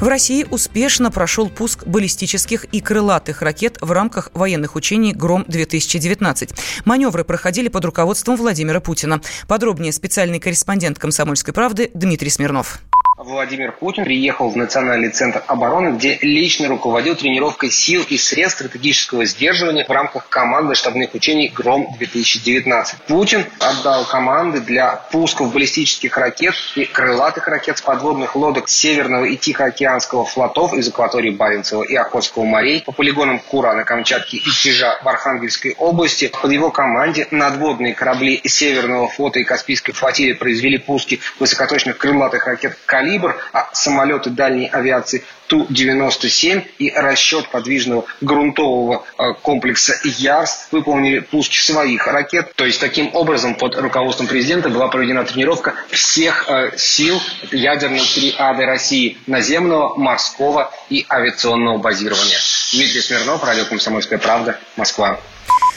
В России успешно прошел пуск баллистических и крылатых ракет в рамках военных учений «Гром-2019». Маневры проходили под руководством Владимира Путина. Подробнее специальный корреспондент «Комсомольской правды» Дмитрий Смирнов. Владимир Путин приехал в Национальный центр обороны, где лично руководил тренировкой сил и средств стратегического сдерживания в рамках команды штабных учений «Гром-2019». Путин отдал команды для пусков баллистических ракет и крылатых ракет с подводных лодок Северного и Тихоокеанского флотов из акватории Баренцева и Охотского морей по полигонам Кура на Камчатке и Чижа в Архангельской области. Под его команде надводные корабли Северного флота и Каспийской флотилии произвели пуски высокоточных крылатых ракет «Калибр» «Калибр», а самолеты дальней авиации Ту-97 и расчет подвижного грунтового э, комплекса «Ярс» выполнили пуски своих ракет. То есть таким образом под руководством президента была проведена тренировка всех э, сил ядерной триады России – наземного, морского и авиационного базирования. Дмитрий Смирнов, радио «Комсомольская правда», Москва.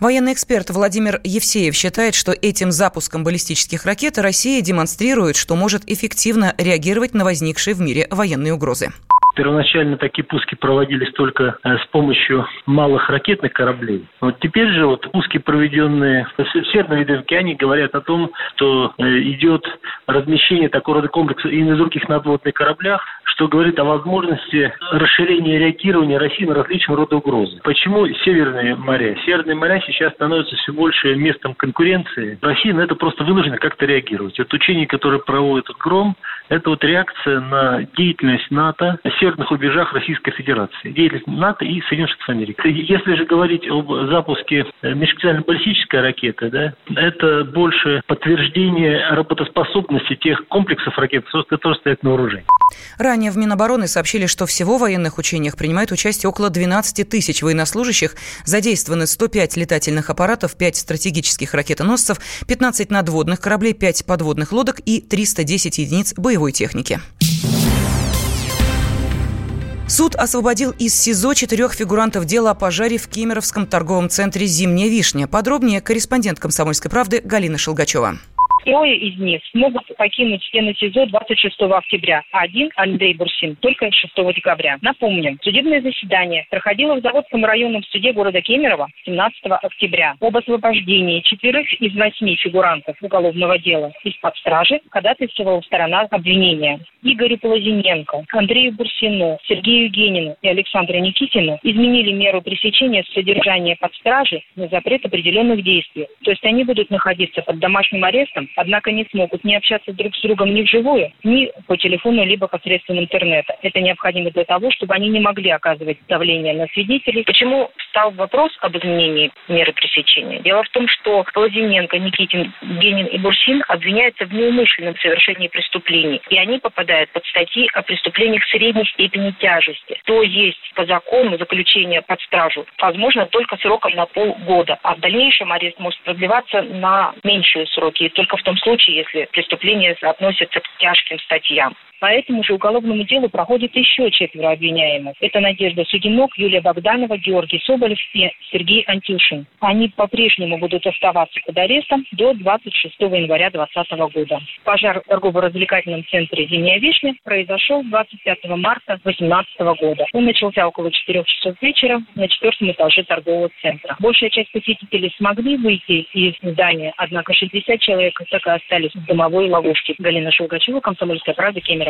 Военный эксперт Владимир Евсеев считает, что этим запуском баллистических ракет Россия демонстрирует, что может эффективно реагировать на возникшие в мире военные угрозы. Первоначально такие пуски проводились только э, с помощью малых ракетных кораблей. Вот теперь же вот пуски, проведенные в Северном океане, говорят о том, что э, идет размещение такого рода комплекса и на других надводных кораблях, что говорит о возможности расширения реагирования России на различного рода угрозы. Почему Северные моря? Северные моря сейчас становятся все больше местом конкуренции. Россия на это просто вынуждена как-то реагировать. Вот учение, которое проводит ГРОМ, это вот реакция на деятельность НАТО на северных рубежах Российской Федерации. Деятельность НАТО и Соединенных Штатов Америки. Если же говорить об запуске э, межконтинентальной-баллистической ракеты, да, это больше подтверждение работоспособности тех комплексов ракет, которые стоят на вооружении. Ранее в Минобороны сообщили, что всего в военных учениях принимает участие около 12 тысяч военнослужащих. Задействованы 105 летательных аппаратов, 5 стратегических ракетоносцев, 15 надводных кораблей, 5 подводных лодок и 310 единиц боевой техники. Суд освободил из СИЗО четырех фигурантов дела о пожаре в Кемеровском торговом центре «Зимняя вишня». Подробнее корреспондент «Комсомольской правды» Галина Шелгачева. Трое из них смогут покинуть стены СИЗО 26 октября, а один, Андрей Бурсин, только 6 декабря. Напомним, судебное заседание проходило в Заводском районном суде города Кемерово 17 октября. Об освобождении четверых из восьми фигурантов уголовного дела из-под стражи ходатайствовала сторона обвинения. Игорю Полозиненко, Андрею Бурсину, Сергею Генину и Александру Никитину изменили меру пресечения содержания под стражей на запрет определенных действий. То есть они будут находиться под домашним арестом однако не смогут не общаться друг с другом ни вживую, ни по телефону, либо посредством интернета. Это необходимо для того, чтобы они не могли оказывать давление на свидетелей. Почему стал вопрос об изменении меры пресечения? Дело в том, что Полозиненко, Никитин, Генин и Бурсин обвиняются в неумышленном совершении преступлений, и они попадают под статьи о преступлениях средней степени тяжести. То есть по закону заключение под стражу возможно только сроком на полгода, а в дальнейшем арест может продлеваться на меньшие сроки, и только в том случае, если преступление относится к тяжким статьям. По этому же уголовному делу проходит еще четверо обвиняемых. Это Надежда Сугинок, Юлия Богданова, Георгий Соболев и Сергей Антюшин. Они по-прежнему будут оставаться под арестом до 26 января 2020 года. Пожар в торгово-развлекательном центре «Зимняя вишня» произошел 25 марта 2018 года. Он начался около 4 часов вечера на четвертом этаже торгового центра. Большая часть посетителей смогли выйти из здания, однако 60 человек так и остались в домовой ловушке. Галина Шелгачева, Комсомольская правда, Кемерово.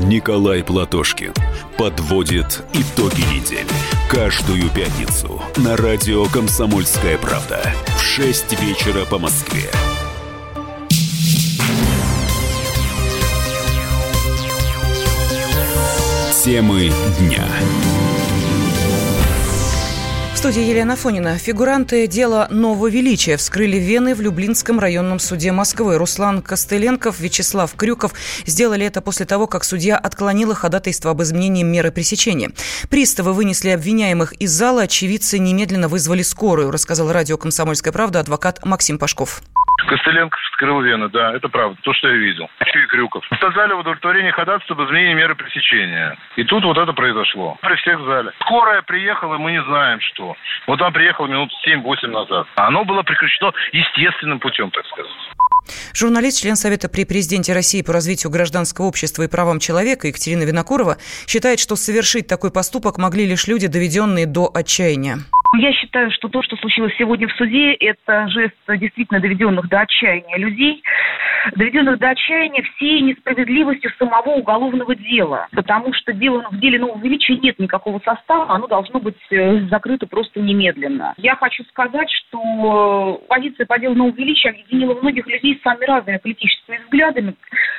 Николай Платошкин подводит итоги недели. Каждую пятницу на радио «Комсомольская правда» в 6 вечера по Москве. Темы дня студии Елена Фонина. Фигуранты дела нового величия вскрыли вены в Люблинском районном суде Москвы. Руслан Костыленков, Вячеслав Крюков сделали это после того, как судья отклонила ходатайство об изменении меры пресечения. Приставы вынесли обвиняемых из зала, очевидцы немедленно вызвали скорую, рассказал радио «Комсомольская правда» адвокат Максим Пашков. Костыленко вскрыл вены, да, это правда, то, что я видел. И Крюков. Сказали в удовлетворении ходатайства об изменении меры пресечения. И тут вот это произошло. При всех в зале. Скорая приехала, мы не знаем, что. Вот она приехала минут 7-8 назад. Оно было прекращено естественным путем, так сказать. Журналист, член Совета при президенте России по развитию гражданского общества и правам человека Екатерина Винокурова считает, что совершить такой поступок могли лишь люди, доведенные до отчаяния. Я считаю, что то, что случилось сегодня в суде, это жест действительно доведенных до отчаяния людей, доведенных до отчаяния всей несправедливостью самого уголовного дела. Потому что дело в деле нового величия нет никакого состава, оно должно быть э, закрыто просто немедленно. Я хочу сказать, что позиция по делу нового величия объединила многих людей с самыми разными политическими взглядами.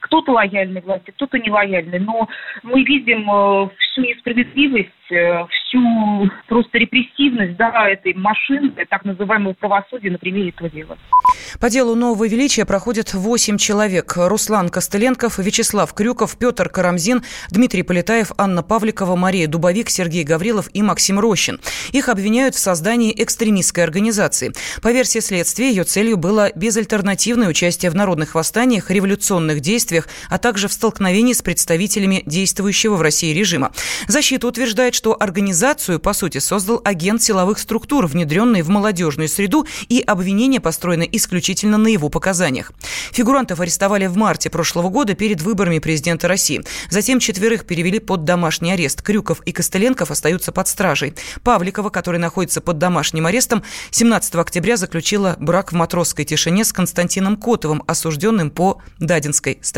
Кто-то лояльный власти, кто-то не лояльный. Но мы видим э, всю несправедливость, э, всю просто репрессивность да, этой машины, так называемого правосудия на примере этого дела. По делу нового величия проходят 8 человек. Руслан Костыленков, Вячеслав Крюков, Петр Карамзин, Дмитрий Полетаев, Анна Павликова, Мария Дубовик, Сергей Гаврилов и Максим Рощин. Их обвиняют в создании экстремистской организации. По версии следствия, ее целью было безальтернативное участие в народных восстаниях, революционных действиях, а также в столкновении с представителями действующего в России режима. Защита утверждает, что организацию, по сути, создал агент силовых структур, внедренный в молодежную среду, и обвинения построены исключительно на его показаниях. Фигурантов арестовали в марте прошлого года перед выборами президента России. Затем четверых перевели под домашний арест. Крюков и Костыленков остаются под стражей. Павликова, который находится под домашним арестом, 17 октября заключила брак в матросской тишине с Константином Котовым, осужденным по Дадинской статье.